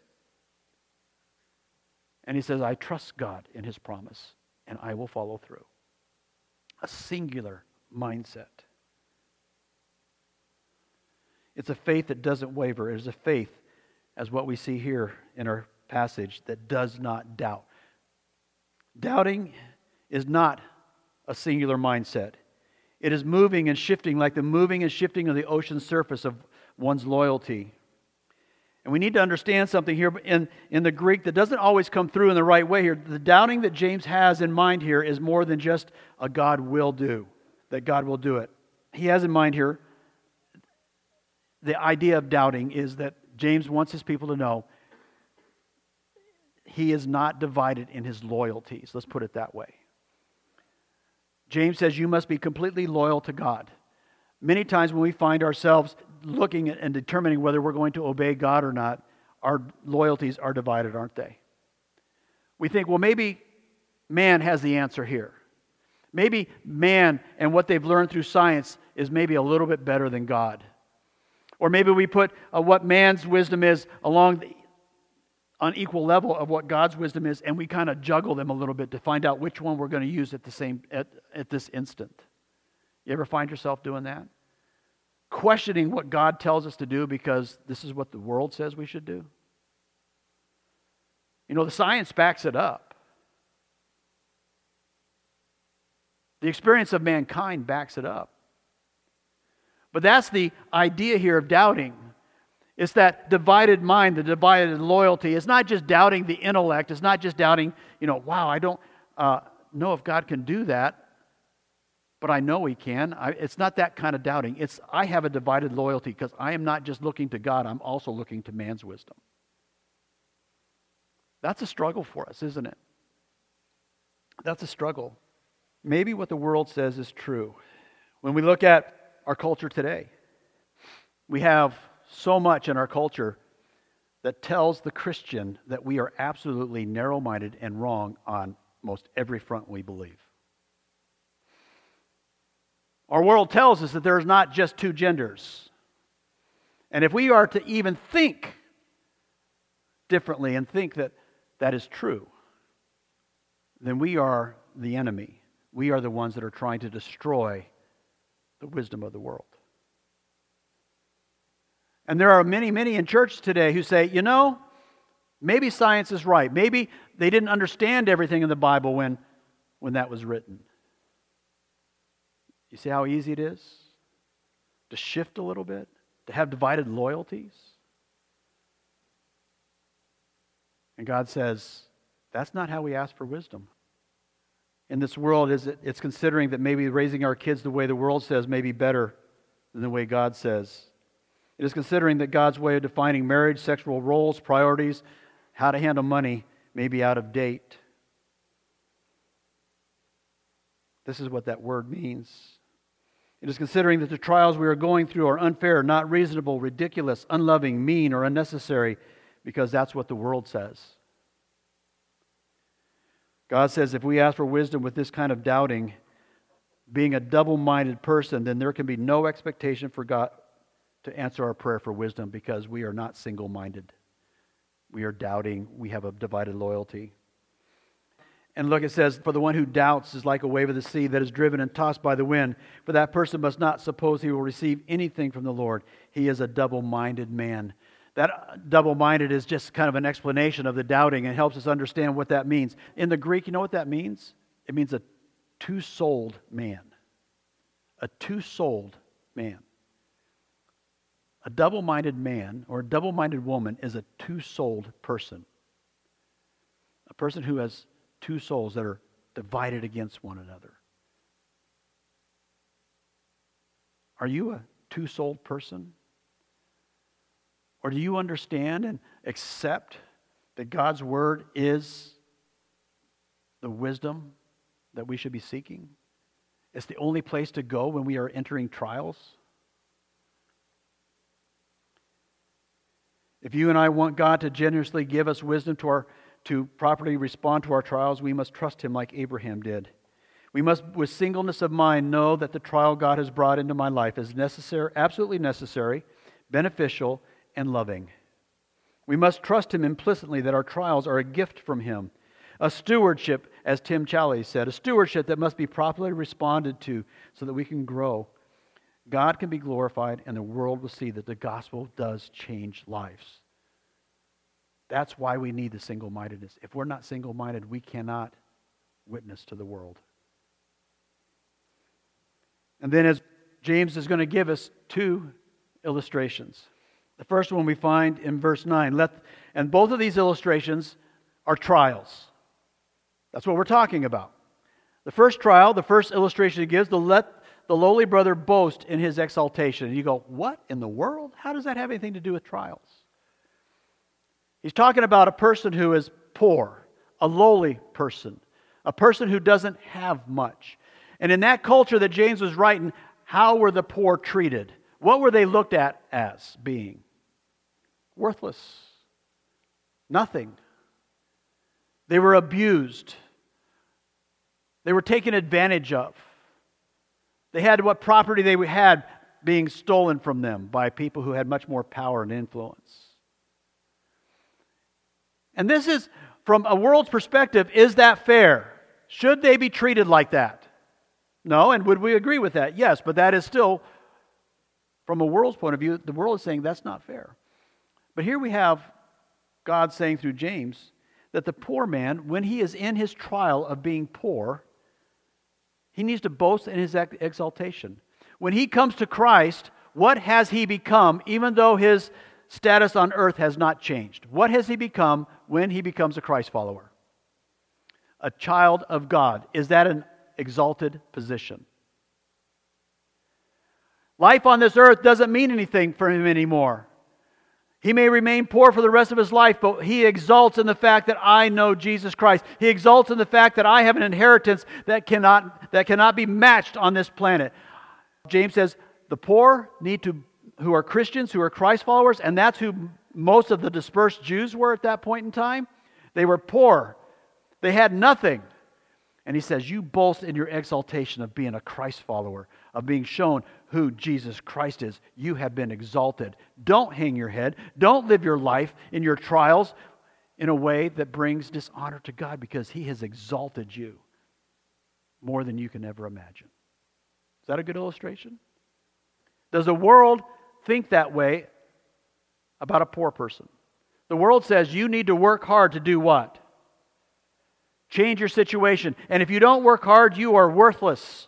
And he says, I trust God in his promise, and I will follow through. A singular mindset. It's a faith that doesn't waver. It is a faith, as what we see here in our passage that does not doubt. Doubting is not a singular mindset. It is moving and shifting like the moving and shifting of the ocean surface of one's loyalty. And we need to understand something here in, in the Greek that doesn't always come through in the right way here. The doubting that James has in mind here is more than just a God will do, that God will do it. He has in mind here the idea of doubting is that James wants his people to know he is not divided in his loyalties. Let's put it that way. James says you must be completely loyal to God. Many times when we find ourselves looking at and determining whether we're going to obey God or not, our loyalties are divided, aren't they? We think, well, maybe man has the answer here. Maybe man and what they've learned through science is maybe a little bit better than God. Or maybe we put uh, what man's wisdom is along the unequal level of what God's wisdom is, and we kind of juggle them a little bit to find out which one we're going to use at the same at, at this instant. You ever find yourself doing that? Questioning what God tells us to do because this is what the world says we should do? You know, the science backs it up. The experience of mankind backs it up. But that's the idea here of doubting. It's that divided mind, the divided loyalty. It's not just doubting the intellect. It's not just doubting, you know, wow, I don't uh, know if God can do that, but I know He can. I, it's not that kind of doubting. It's I have a divided loyalty because I am not just looking to God, I'm also looking to man's wisdom. That's a struggle for us, isn't it? That's a struggle. Maybe what the world says is true. When we look at our culture today, we have so much in our culture that tells the Christian that we are absolutely narrow minded and wrong on most every front we believe. Our world tells us that there's not just two genders. And if we are to even think differently and think that that is true, then we are the enemy. We are the ones that are trying to destroy the wisdom of the world. And there are many, many in church today who say, you know, maybe science is right. Maybe they didn't understand everything in the Bible when, when that was written. You see how easy it is to shift a little bit, to have divided loyalties? And God says, that's not how we ask for wisdom. In this world, is it, it's considering that maybe raising our kids the way the world says may be better than the way God says. It is considering that God's way of defining marriage, sexual roles, priorities, how to handle money may be out of date. This is what that word means. It is considering that the trials we are going through are unfair, not reasonable, ridiculous, unloving, mean, or unnecessary, because that's what the world says. God says if we ask for wisdom with this kind of doubting, being a double minded person, then there can be no expectation for God to answer our prayer for wisdom because we are not single minded. We are doubting. We have a divided loyalty. And look, it says, For the one who doubts is like a wave of the sea that is driven and tossed by the wind. For that person must not suppose he will receive anything from the Lord. He is a double minded man. That uh, double minded is just kind of an explanation of the doubting and helps us understand what that means. In the Greek, you know what that means? It means a two souled man. A two souled man. A double minded man or a double minded woman is a two souled person. A person who has two souls that are divided against one another. Are you a two souled person? Or do you understand and accept that God's word is the wisdom that we should be seeking? It's the only place to go when we are entering trials. If you and I want God to generously give us wisdom to, our, to properly respond to our trials, we must trust Him like Abraham did. We must, with singleness of mind, know that the trial God has brought into my life is necessary, absolutely necessary, beneficial, and loving. We must trust Him implicitly that our trials are a gift from Him, a stewardship, as Tim Challies said, a stewardship that must be properly responded to so that we can grow. God can be glorified, and the world will see that the gospel does change lives. That's why we need the single mindedness. If we're not single minded, we cannot witness to the world. And then, as James is going to give us two illustrations. The first one we find in verse 9. Let, and both of these illustrations are trials. That's what we're talking about. The first trial, the first illustration he gives, the let the lowly brother boast in his exaltation. And you go, what in the world? How does that have anything to do with trials? He's talking about a person who is poor, a lowly person, a person who doesn't have much. And in that culture that James was writing, how were the poor treated? What were they looked at as being? Worthless. Nothing. They were abused. They were taken advantage of. They had what property they had being stolen from them by people who had much more power and influence. And this is, from a world's perspective, is that fair? Should they be treated like that? No, and would we agree with that? Yes, but that is still, from a world's point of view, the world is saying that's not fair. But here we have God saying through James that the poor man, when he is in his trial of being poor, he needs to boast in his exaltation. When he comes to Christ, what has he become, even though his status on earth has not changed? What has he become when he becomes a Christ follower? A child of God. Is that an exalted position? Life on this earth doesn't mean anything for him anymore. He may remain poor for the rest of his life, but he exalts in the fact that I know Jesus Christ. He exalts in the fact that I have an inheritance that cannot, that cannot be matched on this planet. James says the poor need to, who are Christians, who are Christ followers, and that's who most of the dispersed Jews were at that point in time. They were poor, they had nothing. And he says, You boast in your exaltation of being a Christ follower, of being shown who Jesus Christ is. You have been exalted. Don't hang your head. Don't live your life in your trials in a way that brings dishonor to God because he has exalted you more than you can ever imagine. Is that a good illustration? Does the world think that way about a poor person? The world says you need to work hard to do what? Change your situation. And if you don't work hard, you are worthless.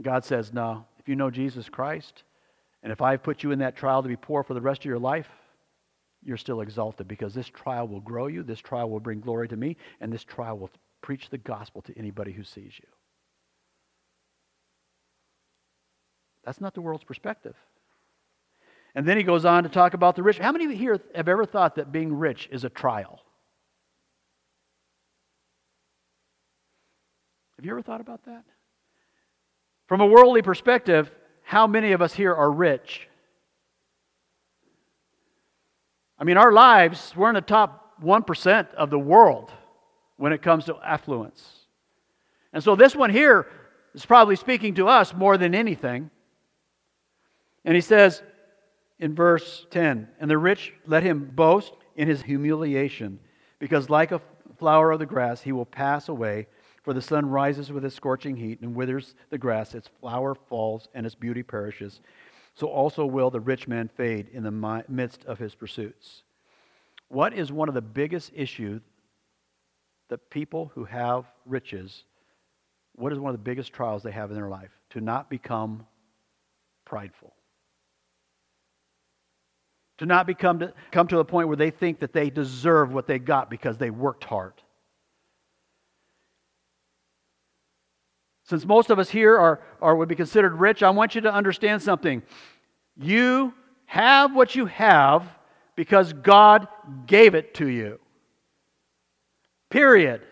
God says, No. If you know Jesus Christ, and if I've put you in that trial to be poor for the rest of your life, you're still exalted because this trial will grow you, this trial will bring glory to me, and this trial will preach the gospel to anybody who sees you. That's not the world's perspective. And then he goes on to talk about the rich. How many of you here have ever thought that being rich is a trial? Have you ever thought about that? From a worldly perspective, how many of us here are rich? I mean, our lives, we're in the top 1% of the world when it comes to affluence. And so this one here is probably speaking to us more than anything. And he says in verse 10 And the rich let him boast in his humiliation, because like a flower of the grass, he will pass away. For the sun rises with its scorching heat and withers the grass, its flower falls, and its beauty perishes. So also will the rich man fade in the midst of his pursuits. What is one of the biggest issues that people who have riches, what is one of the biggest trials they have in their life? To not become prideful to not become to, come to a point where they think that they deserve what they got because they worked hard. Since most of us here are, are would be considered rich, I want you to understand something. You have what you have because God gave it to you. Period.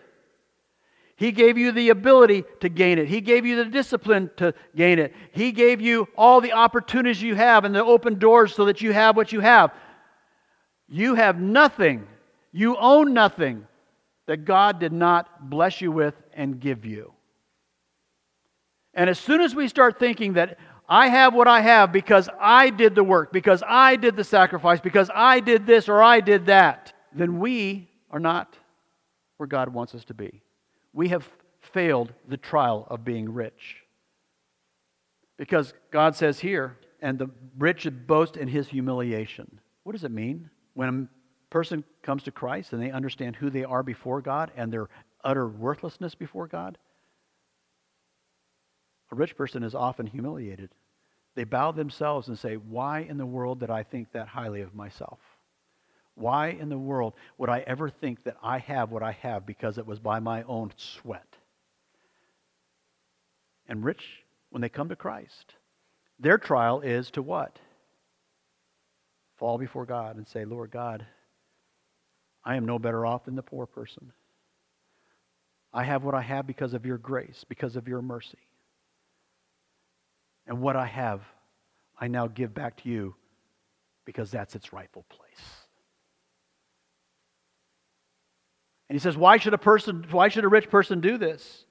He gave you the ability to gain it. He gave you the discipline to gain it. He gave you all the opportunities you have and the open doors so that you have what you have. You have nothing. You own nothing that God did not bless you with and give you. And as soon as we start thinking that I have what I have because I did the work, because I did the sacrifice, because I did this or I did that, then we are not where God wants us to be we have failed the trial of being rich. Because God says here, and the rich boast in his humiliation. What does it mean? When a person comes to Christ and they understand who they are before God and their utter worthlessness before God, a rich person is often humiliated. They bow themselves and say, Why in the world did I think that highly of myself? Why in the world would I ever think that I have what I have because it was by my own sweat? And rich, when they come to Christ, their trial is to what? Fall before God and say, Lord God, I am no better off than the poor person. I have what I have because of your grace, because of your mercy. And what I have, I now give back to you because that's its rightful place. And he says, Why should a person, why should a rich person do this?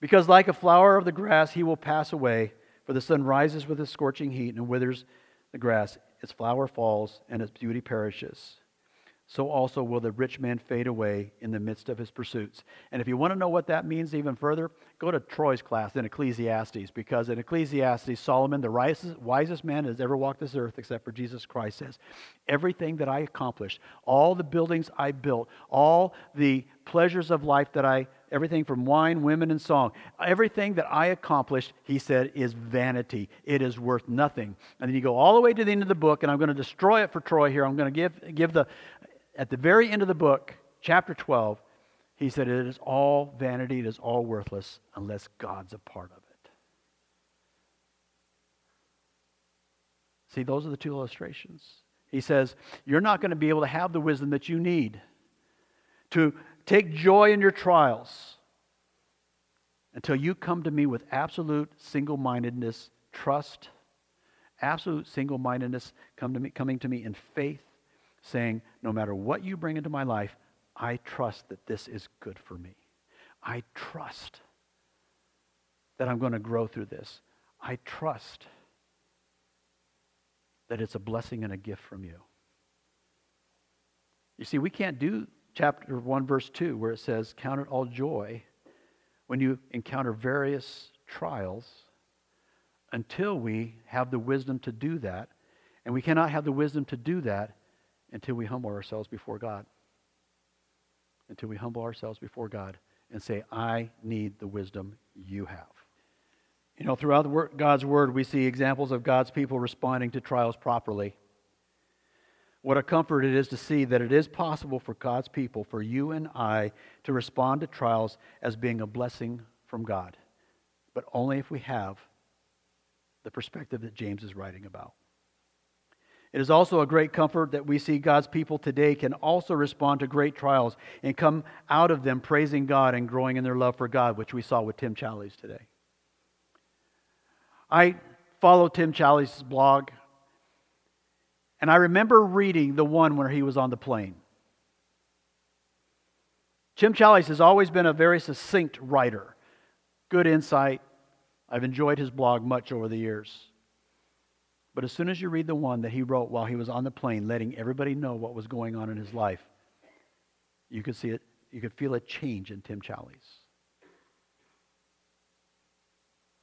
Because like a flower of the grass, he will pass away, for the sun rises with its scorching heat and withers the grass. Its flower falls, and its beauty perishes so also will the rich man fade away in the midst of his pursuits. And if you want to know what that means even further, go to Troy's class in Ecclesiastes, because in Ecclesiastes, Solomon, the wisest man that has ever walked this earth except for Jesus Christ, says, Everything that I accomplished, all the buildings I built, all the pleasures of life that I everything from wine, women, and song. Everything that I accomplished, he said, is vanity. It is worth nothing. And then you go all the way to the end of the book, and I'm going to destroy it for Troy here. I'm going to give, give the, at the very end of the book, chapter 12, he said, It is all vanity, it is all worthless unless God's a part of it. See, those are the two illustrations. He says, You're not going to be able to have the wisdom that you need to take joy in your trials until you come to me with absolute single mindedness, trust, absolute single mindedness come to me, coming to me in faith saying, No matter what you bring into my life, I trust that this is good for me. I trust that I'm going to grow through this. I trust that it's a blessing and a gift from you. You see, we can't do chapter 1, verse 2, where it says, Count it all joy when you encounter various trials until we have the wisdom to do that. And we cannot have the wisdom to do that until we humble ourselves before God. Until we humble ourselves before God and say, I need the wisdom you have. You know, throughout God's Word, we see examples of God's people responding to trials properly. What a comfort it is to see that it is possible for God's people, for you and I, to respond to trials as being a blessing from God, but only if we have the perspective that James is writing about. It is also a great comfort that we see God's people today can also respond to great trials and come out of them praising God and growing in their love for God, which we saw with Tim Challies today. I follow Tim Challies' blog, and I remember reading the one where he was on the plane. Tim Challies has always been a very succinct writer, good insight. I've enjoyed his blog much over the years. But as soon as you read the one that he wrote while he was on the plane, letting everybody know what was going on in his life, you could see it, you could feel a change in Tim Challies.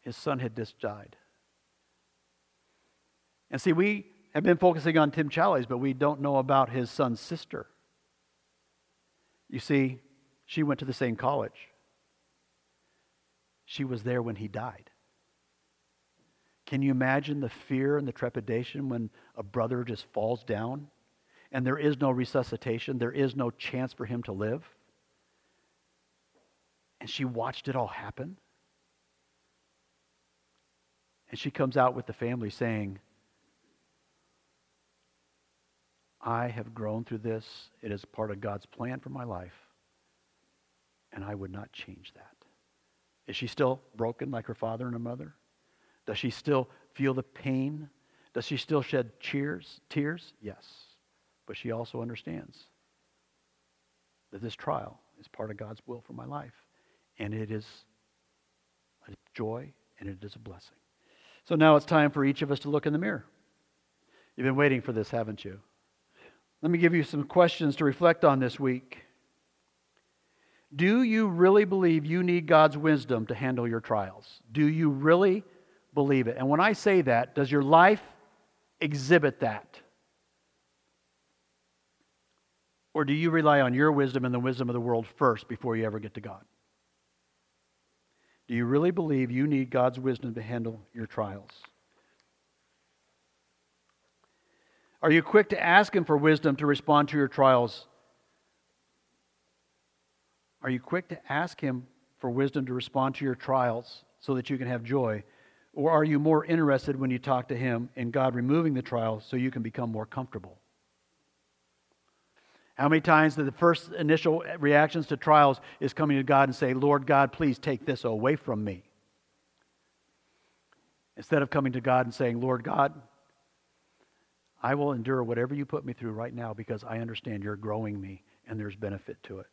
His son had just died. And see, we have been focusing on Tim Challies, but we don't know about his son's sister. You see, she went to the same college. She was there when he died. Can you imagine the fear and the trepidation when a brother just falls down and there is no resuscitation? There is no chance for him to live? And she watched it all happen. And she comes out with the family saying, I have grown through this. It is part of God's plan for my life. And I would not change that. Is she still broken like her father and her mother? Does she still feel the pain? Does she still shed tears? Tears? Yes. But she also understands that this trial is part of God's will for my life. And it is a joy and it is a blessing. So now it's time for each of us to look in the mirror. You've been waiting for this, haven't you? Let me give you some questions to reflect on this week. Do you really believe you need God's wisdom to handle your trials? Do you really believe it. And when I say that, does your life exhibit that? Or do you rely on your wisdom and the wisdom of the world first before you ever get to God? Do you really believe you need God's wisdom to handle your trials? Are you quick to ask Him for wisdom to respond to your trials? Are you quick to ask Him for wisdom to respond to your trials so that you can have joy? Or are you more interested when you talk to Him in God removing the trial so you can become more comfortable? How many times do the first initial reactions to trials is coming to God and say, Lord God, please take this away from me? Instead of coming to God and saying, Lord God, I will endure whatever you put me through right now because I understand you're growing me and there's benefit to it.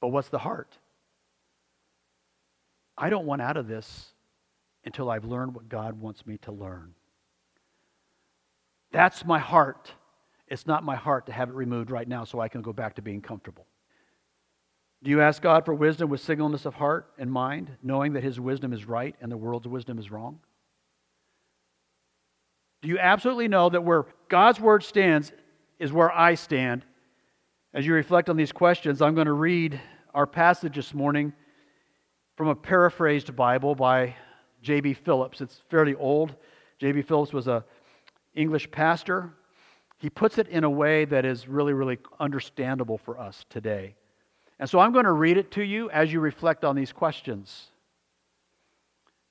But what's the heart? I don't want out of this until I've learned what God wants me to learn. That's my heart. It's not my heart to have it removed right now so I can go back to being comfortable. Do you ask God for wisdom with singleness of heart and mind, knowing that His wisdom is right and the world's wisdom is wrong? Do you absolutely know that where God's word stands is where I stand? As you reflect on these questions, I'm going to read our passage this morning from a paraphrased Bible by J.B. Phillips. It's fairly old. J.B. Phillips was a English pastor. He puts it in a way that is really, really understandable for us today. And so I'm going to read it to you as you reflect on these questions.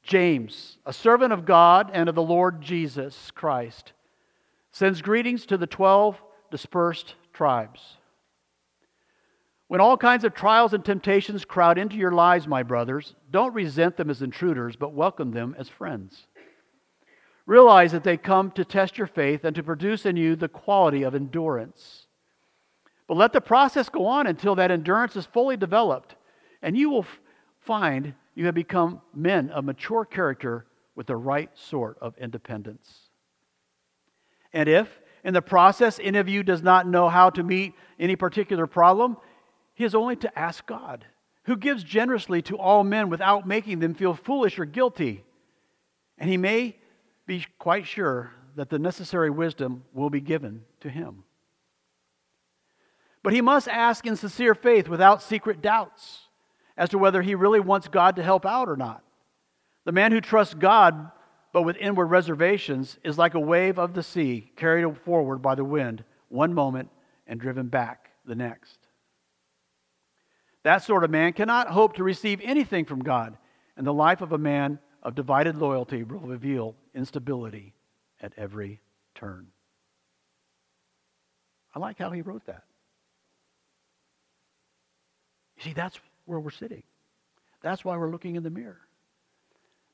James, a servant of God and of the Lord Jesus Christ, sends greetings to the 12 dispersed tribes. When all kinds of trials and temptations crowd into your lives, my brothers, don't resent them as intruders, but welcome them as friends. Realize that they come to test your faith and to produce in you the quality of endurance. But let the process go on until that endurance is fully developed, and you will f- find you have become men of mature character with the right sort of independence. And if, in the process, any of you does not know how to meet any particular problem, he has only to ask God, who gives generously to all men without making them feel foolish or guilty. And he may be quite sure that the necessary wisdom will be given to him. But he must ask in sincere faith without secret doubts as to whether he really wants God to help out or not. The man who trusts God but with inward reservations is like a wave of the sea carried forward by the wind one moment and driven back the next. That sort of man cannot hope to receive anything from God, and the life of a man of divided loyalty will reveal instability at every turn. I like how he wrote that. You see, that's where we're sitting. That's why we're looking in the mirror.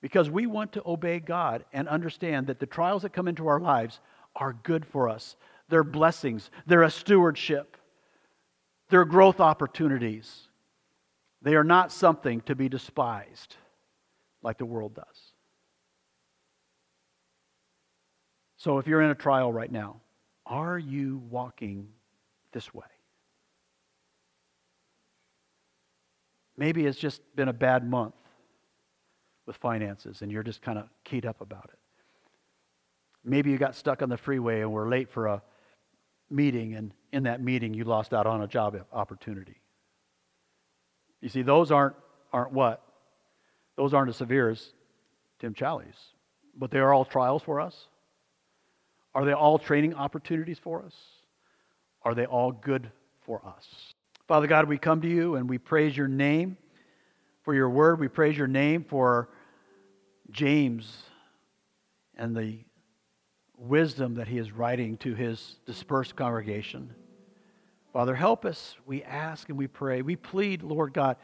Because we want to obey God and understand that the trials that come into our lives are good for us. They're blessings, they're a stewardship, they're growth opportunities. They are not something to be despised like the world does. So if you're in a trial right now, are you walking this way? Maybe it's just been a bad month with finances and you're just kind of keyed up about it. Maybe you got stuck on the freeway and were late for a meeting, and in that meeting you lost out on a job opportunity. You see, those aren't, aren't what? Those aren't as severe as Tim Challies, but they are all trials for us. Are they all training opportunities for us? Are they all good for us? Father God, we come to you and we praise your name for your word. We praise your name for James and the wisdom that he is writing to his dispersed congregation. Father, help us. We ask and we pray. We plead, Lord God,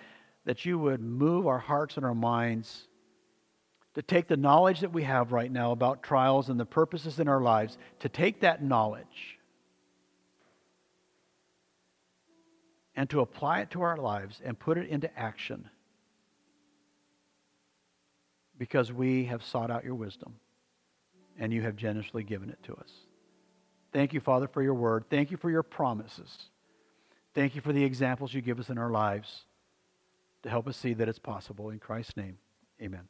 that you would move our hearts and our minds to take the knowledge that we have right now about trials and the purposes in our lives, to take that knowledge and to apply it to our lives and put it into action because we have sought out your wisdom and you have generously given it to us. Thank you, Father, for your word. Thank you for your promises. Thank you for the examples you give us in our lives to help us see that it's possible. In Christ's name, amen.